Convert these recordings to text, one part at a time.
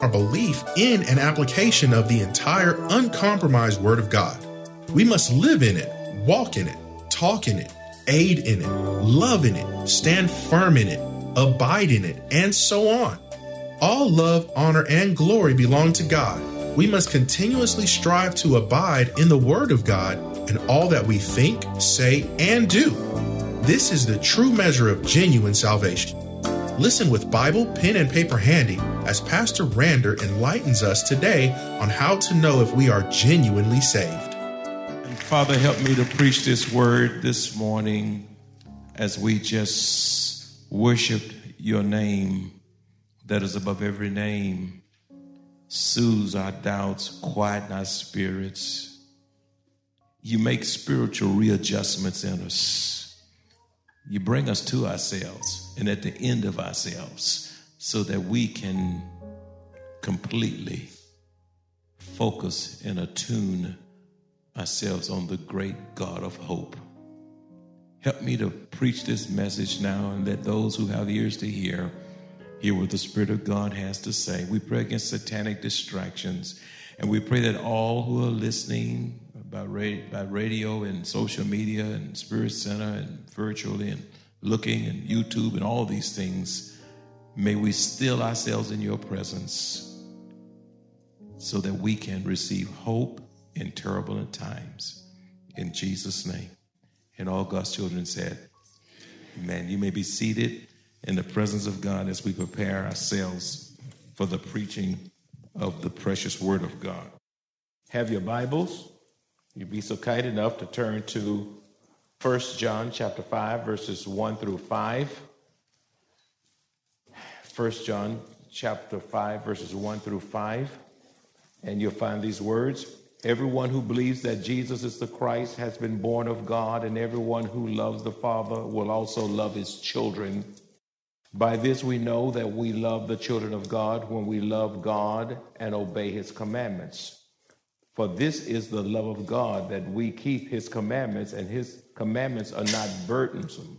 Our belief in and application of the entire uncompromised Word of God. We must live in it, walk in it, talk in it, aid in it, love in it, stand firm in it, abide in it, and so on. All love, honor, and glory belong to God. We must continuously strive to abide in the Word of God in all that we think, say, and do. This is the true measure of genuine salvation. Listen with Bible, pen, and paper handy as Pastor Rander enlightens us today on how to know if we are genuinely saved. And Father, help me to preach this word this morning as we just worship your name that is above every name, soothes our doubts, quieten our spirits. You make spiritual readjustments in us. You bring us to ourselves and at the end of ourselves so that we can completely focus and attune ourselves on the great God of hope. Help me to preach this message now and let those who have ears to hear hear what the Spirit of God has to say. We pray against satanic distractions and we pray that all who are listening by, by radio and social media and Spirit Center and virtually and looking and YouTube and all these things, may we still ourselves in your presence so that we can receive hope in turbulent times. In Jesus' name. And all God's children said, Amen. You may be seated in the presence of God as we prepare ourselves for the preaching of the precious Word of God. Have your Bibles. You'd be so kind enough to turn to 1 John chapter 5 verses 1 through 5. First John chapter 5 verses 1 through 5. And you'll find these words. Everyone who believes that Jesus is the Christ has been born of God, and everyone who loves the Father will also love his children. By this we know that we love the children of God when we love God and obey his commandments. For this is the love of God that we keep his commandments, and his commandments are not burdensome.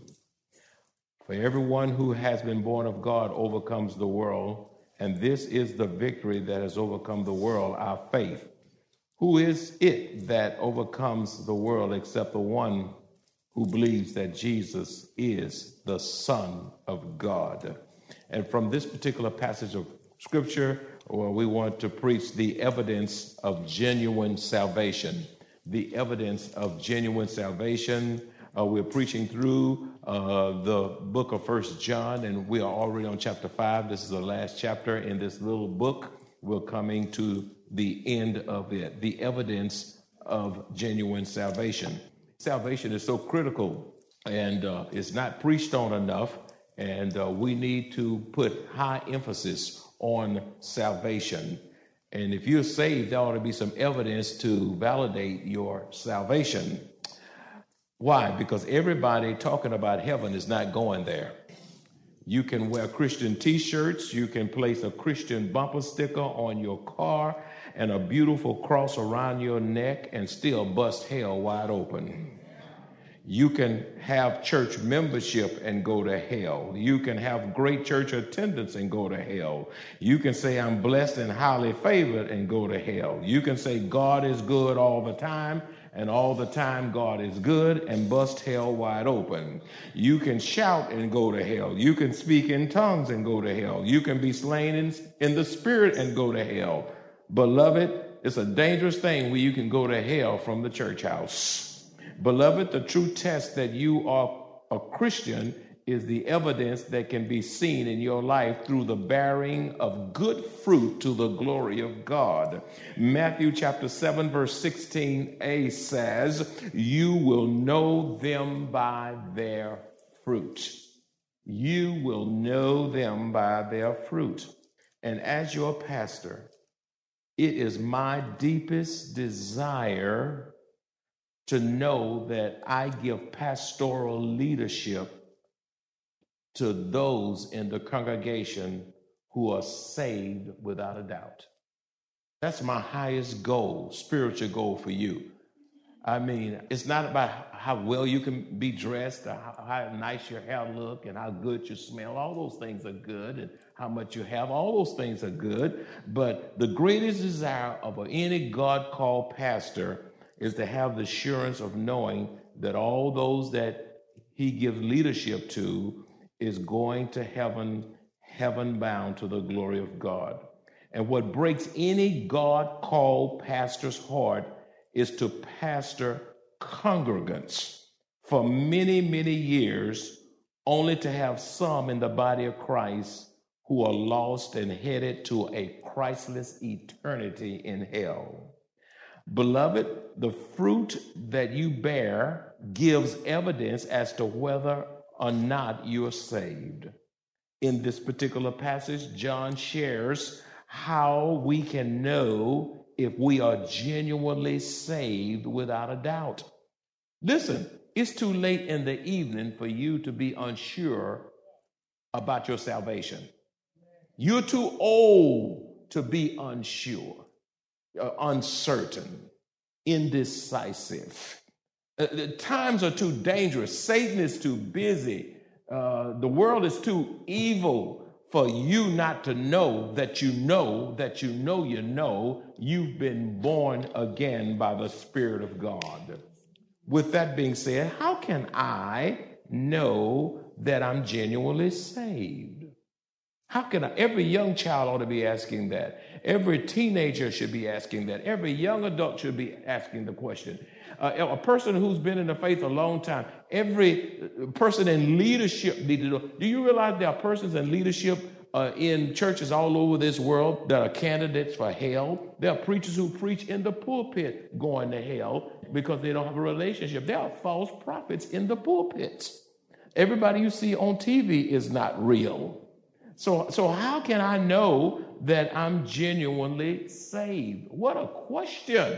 For everyone who has been born of God overcomes the world, and this is the victory that has overcome the world, our faith. Who is it that overcomes the world except the one who believes that Jesus is the Son of God? And from this particular passage of scripture, well, we want to preach the evidence of genuine salvation. The evidence of genuine salvation. Uh, we're preaching through uh, the book of First John, and we are already on chapter five. This is the last chapter in this little book. We're coming to the end of it. The evidence of genuine salvation. Salvation is so critical, and uh, it's not preached on enough. And uh, we need to put high emphasis on salvation. And if you're saved, there ought to be some evidence to validate your salvation. Why? Because everybody talking about heaven is not going there. You can wear Christian t shirts, you can place a Christian bumper sticker on your car and a beautiful cross around your neck and still bust hell wide open. You can have church membership and go to hell. You can have great church attendance and go to hell. You can say, I'm blessed and highly favored and go to hell. You can say, God is good all the time and all the time God is good and bust hell wide open. You can shout and go to hell. You can speak in tongues and go to hell. You can be slain in, in the spirit and go to hell. Beloved, it's a dangerous thing where you can go to hell from the church house. Beloved, the true test that you are a Christian is the evidence that can be seen in your life through the bearing of good fruit to the glory of God. Matthew chapter 7, verse 16a says, You will know them by their fruit. You will know them by their fruit. And as your pastor, it is my deepest desire to know that I give pastoral leadership to those in the congregation who are saved without a doubt. That's my highest goal, spiritual goal for you. I mean, it's not about how well you can be dressed, how, how nice your hair look, and how good you smell. All those things are good, and how much you have. All those things are good. But the greatest desire of any God-called pastor is to have the assurance of knowing that all those that he gives leadership to is going to heaven, heaven bound to the glory of God. And what breaks any God called pastor's heart is to pastor congregants for many, many years, only to have some in the body of Christ who are lost and headed to a Christless eternity in hell. Beloved, the fruit that you bear gives evidence as to whether or not you are saved. In this particular passage, John shares how we can know if we are genuinely saved without a doubt. Listen, it's too late in the evening for you to be unsure about your salvation. You're too old to be unsure, uh, uncertain, indecisive. Uh, the times are too dangerous. Satan is too busy. Uh, the world is too evil for you not to know that you know that you know you know you've been born again by the Spirit of God. With that being said, how can I know that I'm genuinely saved? How can I? Every young child ought to be asking that. Every teenager should be asking that. Every young adult should be asking the question. Uh, a person who's been in the faith a long time, every person in leadership need to know. Do you realize there are persons in leadership uh, in churches all over this world that are candidates for hell? There are preachers who preach in the pulpit going to hell because they don't have a relationship. There are false prophets in the pulpits. Everybody you see on TV is not real. So, so how can I know that I'm genuinely saved? What a question.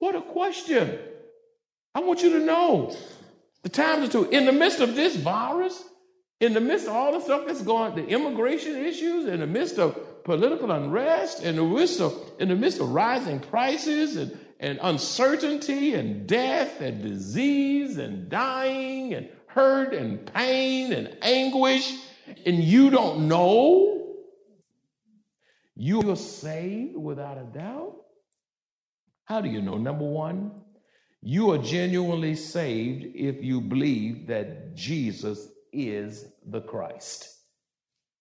What a question. I want you to know the times are two. In the midst of this virus, in the midst of all the stuff that's going, the immigration issues, in the midst of political unrest, in the midst of, in the midst of rising prices and, and uncertainty and death and disease and dying and hurt and pain and anguish, and you don't know you're saved without a doubt? How do you know? Number one, you are genuinely saved if you believe that Jesus is the Christ.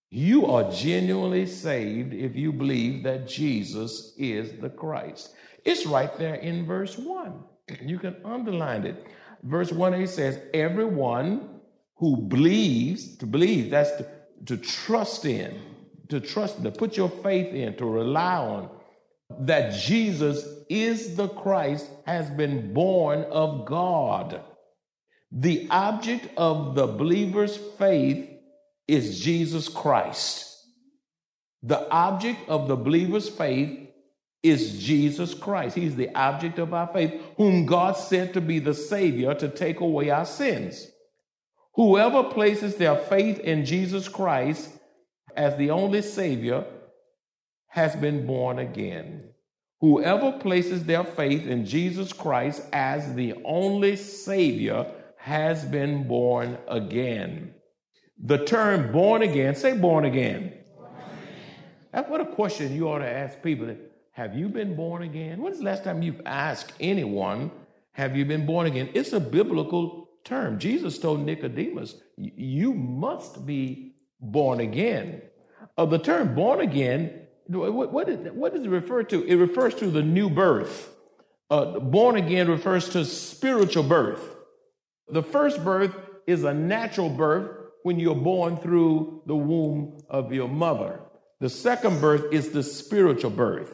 You are genuinely saved if you believe that Jesus is the Christ. It's right there in verse 1. You can underline it. Verse 1a says, Everyone who believes, to believe, that's to, to trust in, to trust, to put your faith in, to rely on, that Jesus is the Christ has been born of God. The object of the believer's faith is Jesus Christ. The object of the believer's faith is Jesus Christ. He's the object of our faith, whom God sent to be the Savior to take away our sins. Whoever places their faith in Jesus Christ as the only Savior has been born again. Whoever places their faith in Jesus Christ as the only Savior has been born again. The term born again, say born again. That's what a question you ought to ask people. Have you been born again? When's the last time you've asked anyone, have you been born again? It's a biblical term. Jesus told Nicodemus, You must be born again. Of the term born again, what, what, is, what does it refer to? It refers to the new birth. Uh, born again refers to spiritual birth. The first birth is a natural birth when you're born through the womb of your mother. The second birth is the spiritual birth.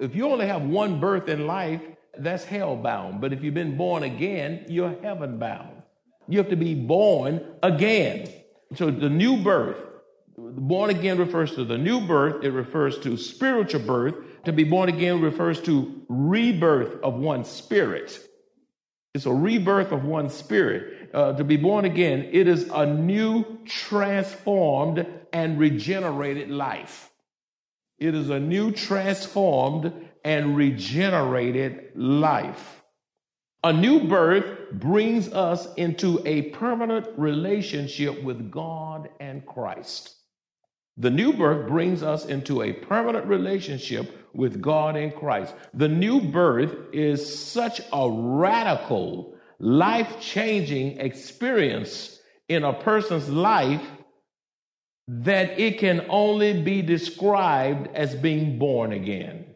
If you only have one birth in life, that's hell bound. But if you've been born again, you're heaven bound. You have to be born again. So the new birth, Born again refers to the new birth, it refers to spiritual birth. To be born again refers to rebirth of one's spirit. It's a rebirth of one's spirit. Uh, to be born again, it is a new, transformed, and regenerated life. It is a new, transformed, and regenerated life. A new birth brings us into a permanent relationship with God and Christ. The new birth brings us into a permanent relationship with God and Christ. The new birth is such a radical, life changing experience in a person's life that it can only be described as being born again.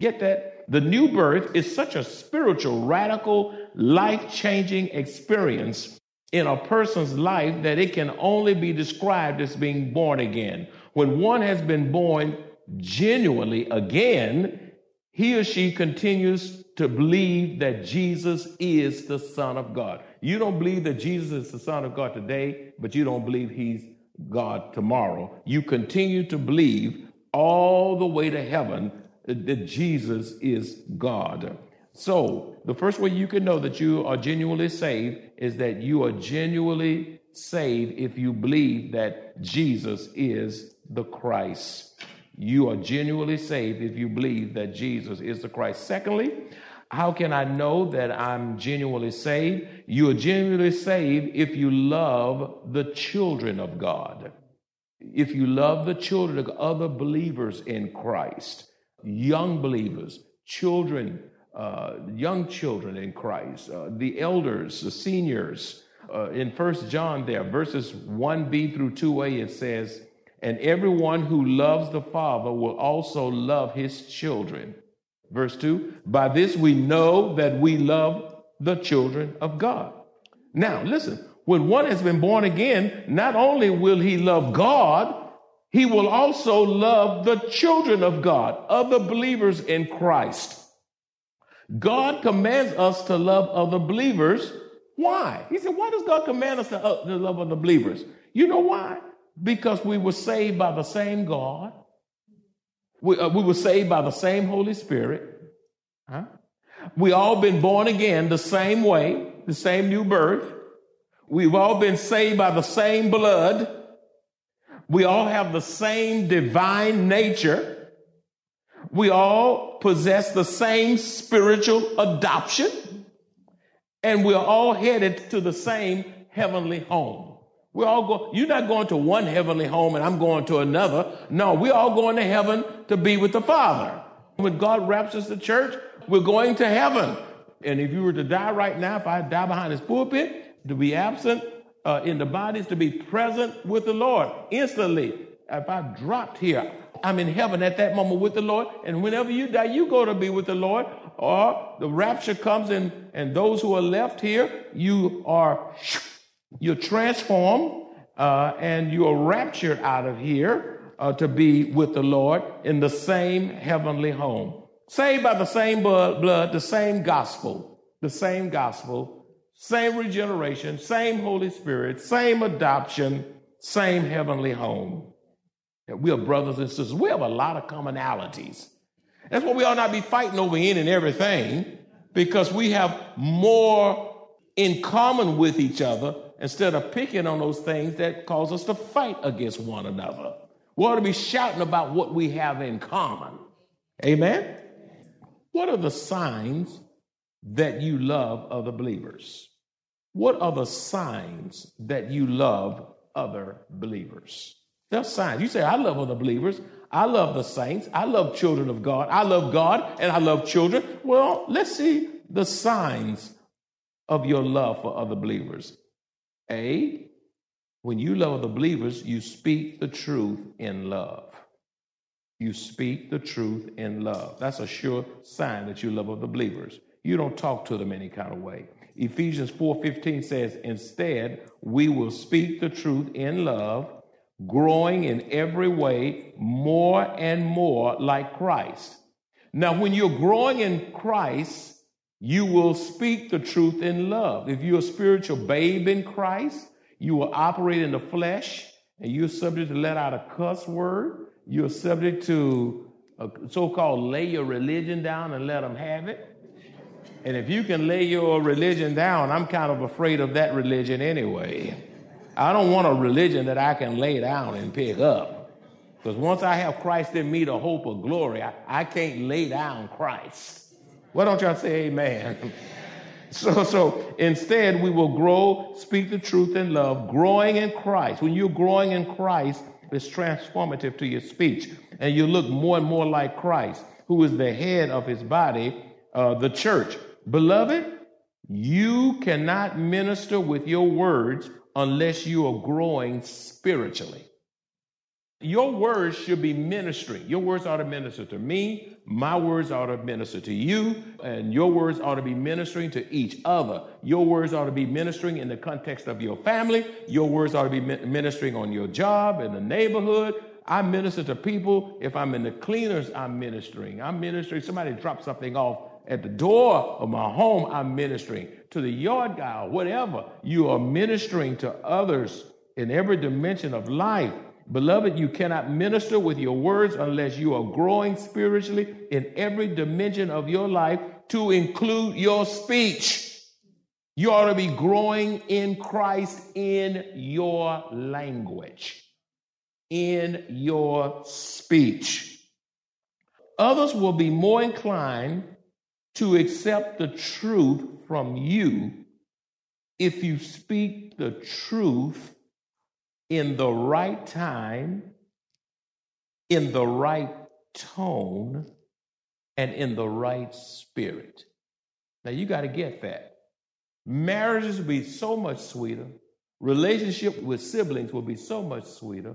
Get that? The new birth is such a spiritual, radical, life changing experience in a person's life that it can only be described as being born again. When one has been born genuinely again, he or she continues to believe that Jesus is the Son of God. You don't believe that Jesus is the Son of God today, but you don't believe he's God tomorrow. You continue to believe all the way to heaven that Jesus is God. So, the first way you can know that you are genuinely saved is that you are genuinely saved if you believe that Jesus is the Christ. You are genuinely saved if you believe that Jesus is the Christ. Secondly, how can I know that I'm genuinely saved? You are genuinely saved if you love the children of God. If you love the children of other believers in Christ young believers, children, uh, young children in Christ, uh, the elders, the seniors. Uh, in First John, there, verses 1b through 2a, it says, And everyone who loves the Father will also love his children. Verse 2 By this we know that we love the children of God. Now, listen, when one has been born again, not only will he love God, he will also love the children of God, other believers in Christ. God commands us to love other believers. Why? He said, Why does God command us to, uh, to love other believers? You know why? Because we were saved by the same God. We, uh, we were saved by the same Holy Spirit. Huh? We all been born again the same way, the same new birth. We've all been saved by the same blood. We all have the same divine nature. We all possess the same spiritual adoption. And we're all headed to the same heavenly home. We're all going, you're not going to one heavenly home and I'm going to another. No, we're all going to heaven to be with the Father. When God raptures the church, we're going to heaven. And if you were to die right now, if I die behind this pulpit, to be absent uh, in the bodies to be present with the Lord instantly. If I dropped here, I'm in heaven at that moment with the Lord. And whenever you die, you go to be with the Lord. Or the rapture comes and, and those who are left here, you are you're transformed uh, and you are raptured out of here uh, to be with the Lord in the same heavenly home. Saved by the same blood, blood, the same gospel, the same gospel same regeneration, same Holy Spirit, same adoption, same heavenly home. We are brothers and sisters. We have a lot of commonalities. That's why we ought not be fighting over any and everything because we have more in common with each other instead of picking on those things that cause us to fight against one another. We ought to be shouting about what we have in common. Amen? What are the signs that you love other believers? What are the signs that you love other believers? There's signs. You say, I love other believers. I love the saints. I love children of God. I love God and I love children. Well, let's see the signs of your love for other believers. A, when you love other believers, you speak the truth in love. You speak the truth in love. That's a sure sign that you love other believers. You don't talk to them any kind of way. Ephesians 4:15 says, "Instead, we will speak the truth in love, growing in every way more and more like Christ." Now, when you're growing in Christ, you will speak the truth in love. If you're a spiritual babe in Christ, you will operate in the flesh and you're subject to let out a cuss word, you're subject to a so-called lay your religion down and let them have it. And if you can lay your religion down, I'm kind of afraid of that religion anyway. I don't want a religion that I can lay down and pick up. Because once I have Christ in me, the hope of glory, I, I can't lay down Christ. Why don't y'all say amen? So, so instead, we will grow, speak the truth in love, growing in Christ. When you're growing in Christ, it's transformative to your speech, and you look more and more like Christ, who is the head of his body, uh, the church. Beloved, you cannot minister with your words unless you are growing spiritually. Your words should be ministering. Your words ought to minister to me. My words ought to minister to you. And your words ought to be ministering to each other. Your words ought to be ministering in the context of your family. Your words ought to be ministering on your job, in the neighborhood. I minister to people. If I'm in the cleaners, I'm ministering. I'm ministering. Somebody dropped something off at the door of my home, I'm ministering. To the yard guy or whatever, you are ministering to others in every dimension of life. Beloved, you cannot minister with your words unless you are growing spiritually in every dimension of your life to include your speech. You ought to be growing in Christ in your language, in your speech. Others will be more inclined to accept the truth from you if you speak the truth in the right time, in the right tone, and in the right spirit. Now you got to get that. Marriages will be so much sweeter. Relationship with siblings will be so much sweeter.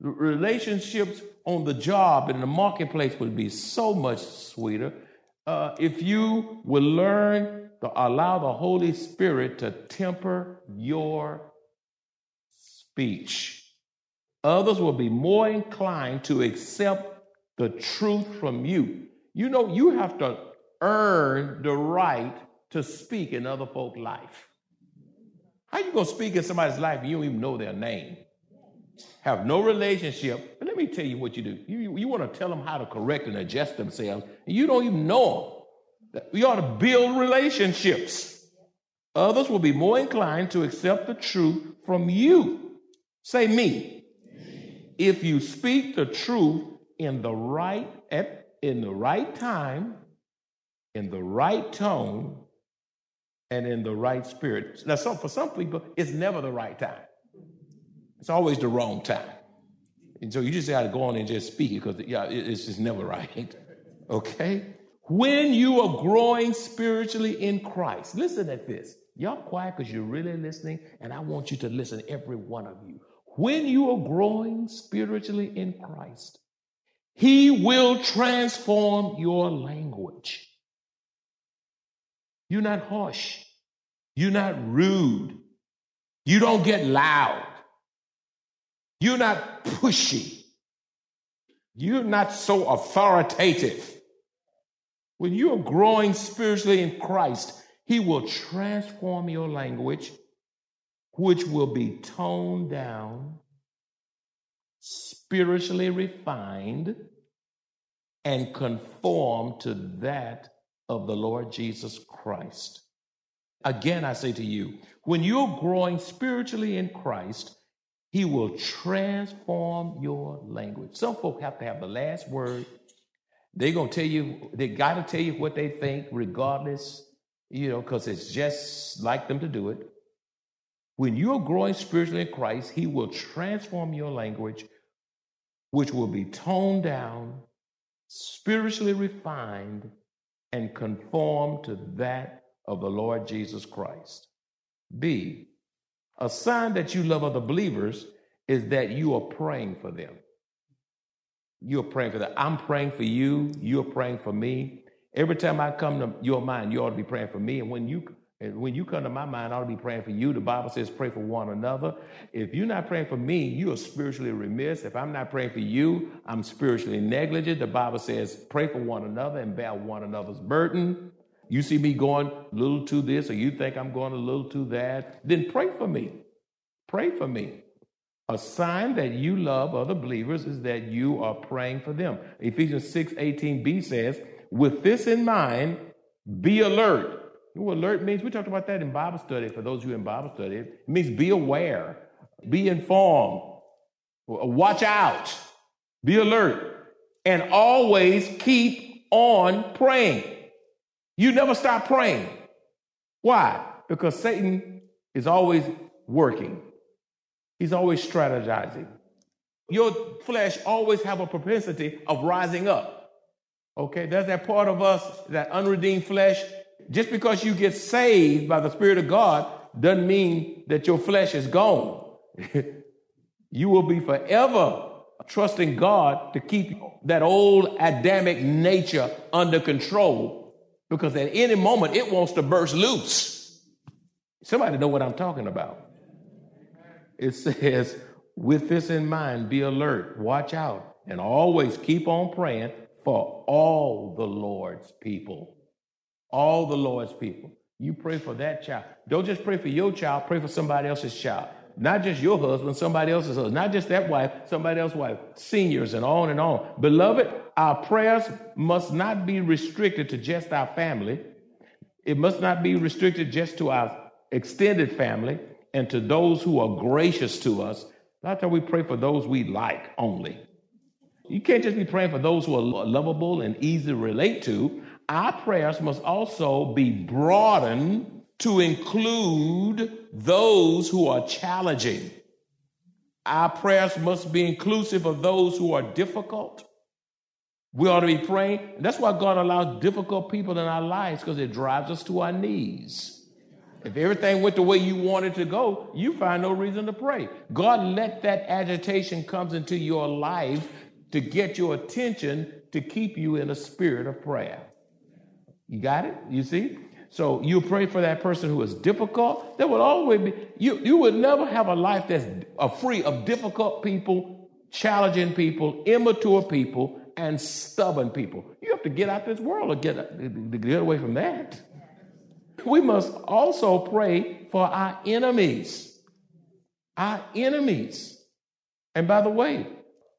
Relationships on the job in the marketplace will be so much sweeter uh, if you will learn to allow the Holy Spirit to temper your speech, others will be more inclined to accept the truth from you. You know, you have to earn the right to speak in other folks' life. How you gonna speak in somebody's life and you don't even know their name? Have no relationship. But let me tell you what you do. You, you want to tell them how to correct and adjust themselves, and you don't even know them. We ought to build relationships. Others will be more inclined to accept the truth from you Say me. If you speak the truth in the right at, in the right time, in the right tone, and in the right spirit. Now, some, for some people, it's never the right time. It's always the wrong time. And so you just got to go on and just speak it because yeah, it's just never right. Okay? When you are growing spiritually in Christ, listen at this. Y'all quiet because you're really listening, and I want you to listen, every one of you. When you are growing spiritually in Christ, He will transform your language. You're not harsh. You're not rude. You don't get loud. You're not pushy. You're not so authoritative. When you're growing spiritually in Christ, He will transform your language which will be toned down, spiritually refined, and conformed to that of the Lord Jesus Christ. Again, I say to you, when you're growing spiritually in Christ, He will transform your language. Some folk have to have the last word. They're to tell you, they got to tell you what they think, regardless, you know, because it's just like them to do it. When you're growing spiritually in Christ, He will transform your language, which will be toned down, spiritually refined, and conformed to that of the Lord Jesus Christ. B, a sign that you love other believers is that you are praying for them. You're praying for them. I'm praying for you. You're praying for me. Every time I come to your mind, you ought to be praying for me. And when you and when you come to my mind, I ought to be praying for you. The Bible says pray for one another. If you're not praying for me, you are spiritually remiss. If I'm not praying for you, I'm spiritually negligent. The Bible says pray for one another and bear one another's burden. You see me going a little to this, or you think I'm going a little to that, then pray for me. Pray for me. A sign that you love other believers is that you are praying for them. Ephesians 6 18b says, With this in mind, be alert. Alert means? We talked about that in Bible study for those who in Bible study. It means be aware, be informed, watch out, be alert, and always keep on praying. You never stop praying. Why? Because Satan is always working. He's always strategizing. Your flesh always have a propensity of rising up. Okay, there's that part of us, that unredeemed flesh. Just because you get saved by the Spirit of God doesn't mean that your flesh is gone. you will be forever trusting God to keep that old Adamic nature under control because at any moment it wants to burst loose. Somebody know what I'm talking about it says, with this in mind, be alert, watch out, and always keep on praying for all the Lord's people. All the Lord's people. You pray for that child. Don't just pray for your child, pray for somebody else's child. Not just your husband, somebody else's husband. Not just that wife, somebody else's wife. Seniors and on and on. Beloved, our prayers must not be restricted to just our family. It must not be restricted just to our extended family and to those who are gracious to us. Not that we pray for those we like only. You can't just be praying for those who are lovable and easy to relate to. Our prayers must also be broadened to include those who are challenging. Our prayers must be inclusive of those who are difficult. We ought to be praying. That's why God allows difficult people in our lives because it drives us to our knees. If everything went the way you wanted to go, you find no reason to pray. God let that agitation comes into your life to get your attention to keep you in a spirit of prayer. You got it? You see? So you pray for that person who is difficult. There will always be you. You would never have a life that's free of difficult people, challenging people, immature people, and stubborn people. You have to get out this world to get get away from that. We must also pray for our enemies. Our enemies. And by the way,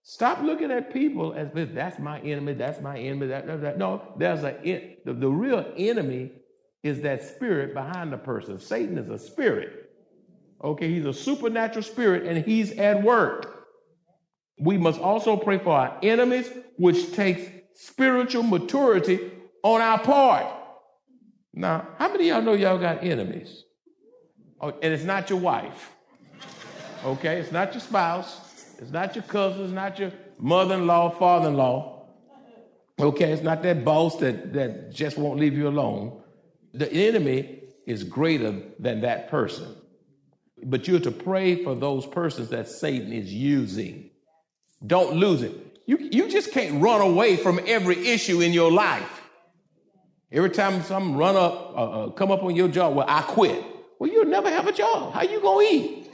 stop looking at people as if that's my enemy, that's my enemy, that, that, that. No, there's a the, the real enemy is that spirit behind the person. Satan is a spirit. Okay, he's a supernatural spirit and he's at work. We must also pray for our enemies, which takes spiritual maturity on our part. Now, how many y'all know y'all got enemies? Oh, and it's not your wife. Okay, it's not your spouse, it's not your cousin, it's not your mother-in-law, father-in-law. Okay, it's not that boss that, that just won't leave you alone. The enemy is greater than that person. But you're to pray for those persons that Satan is using. Don't lose it. You, you just can't run away from every issue in your life. Every time something run up, uh, uh, come up on your job, well, I quit. Well, you'll never have a job. How you gonna eat?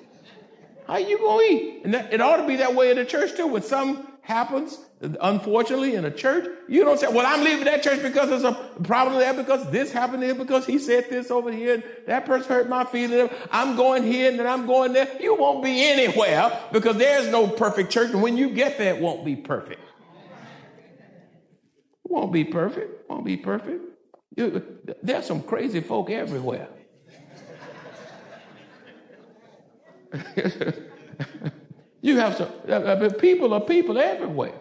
How you gonna eat? And that, it ought to be that way in the church too. When something happens, unfortunately, in a church, you don't say, "Well, I'm leaving that church because there's a problem there, because this happened there, because he said this over here, and that person hurt my feelings. I'm going here and then I'm going there." You won't be anywhere because there's no perfect church, and when you get there, it won't be perfect. It won't be perfect. Won't be perfect. There's some crazy folk everywhere. you have some uh, uh, people are people everywhere.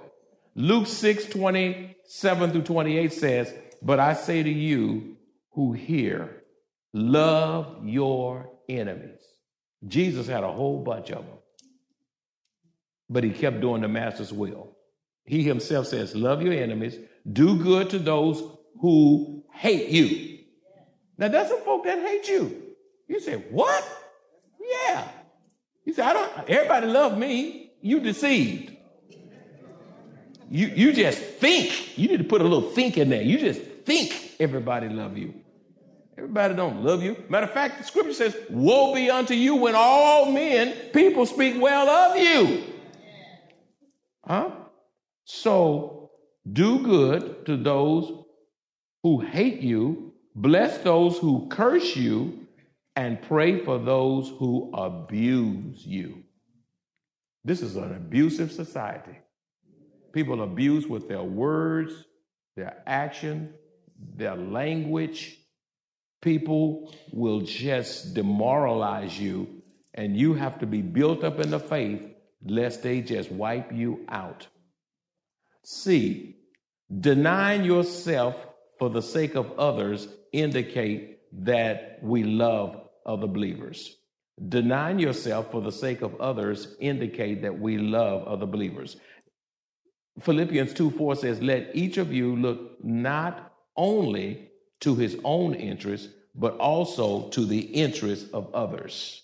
Luke 6 27 through 28 says, But I say to you who hear, love your enemies. Jesus had a whole bunch of them, but he kept doing the master's will. He himself says, Love your enemies, do good to those who hate you. Now, there's some folk that hate you. You say, what? Yeah. You say, I don't, everybody love me. You deceived. You, you just think. You need to put a little think in there. You just think everybody love you. Everybody don't love you. Matter of fact, the scripture says, woe be unto you when all men, people speak well of you. Huh? So do good to those who hate you, bless those who curse you, and pray for those who abuse you. This is an abusive society. People abuse with their words, their action, their language. People will just demoralize you, and you have to be built up in the faith lest they just wipe you out. C, denying yourself for the sake of others indicate that we love other believers. Denying yourself for the sake of others indicate that we love other believers. Philippians 2 4 says, Let each of you look not only to his own interest, but also to the interest of others.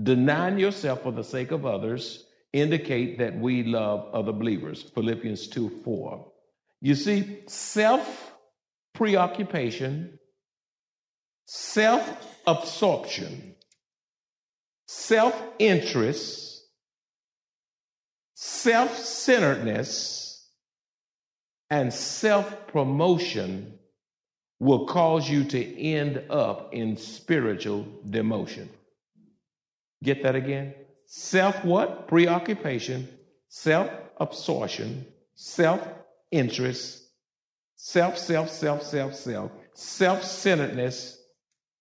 Denying yourself for the sake of others indicate that we love other believers. Philippians 2 4. You see, self preoccupation, self absorption, self interest, self centeredness, and self promotion will cause you to end up in spiritual demotion. Get that again? Self what? Preoccupation, self absorption, self interest, self, self, self, self, self, self centeredness,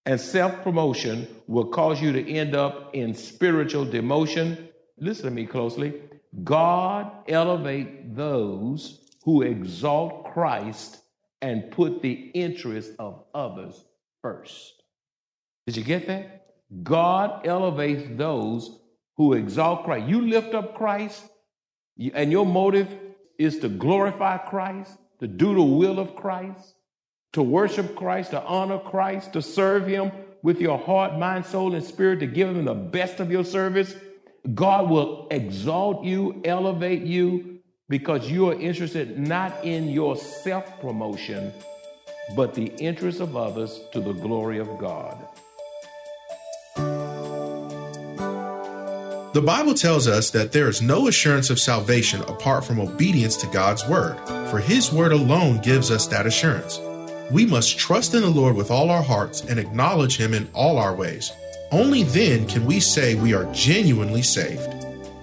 and self promotion will cause you to end up in spiritual demotion. Listen to me closely. God elevate those who exalt Christ and put the interest of others first. Did you get that? God elevates those who exalt Christ. You lift up Christ, and your motive is to glorify Christ, to do the will of Christ to worship Christ, to honor Christ, to serve Him with your heart, mind, soul, and spirit, to give Him the best of your service, God will exalt you, elevate you, because you are interested not in your self promotion, but the interest of others to the glory of God. The Bible tells us that there is no assurance of salvation apart from obedience to God's word, for His word alone gives us that assurance. We must trust in the Lord with all our hearts and acknowledge Him in all our ways. Only then can we say we are genuinely saved.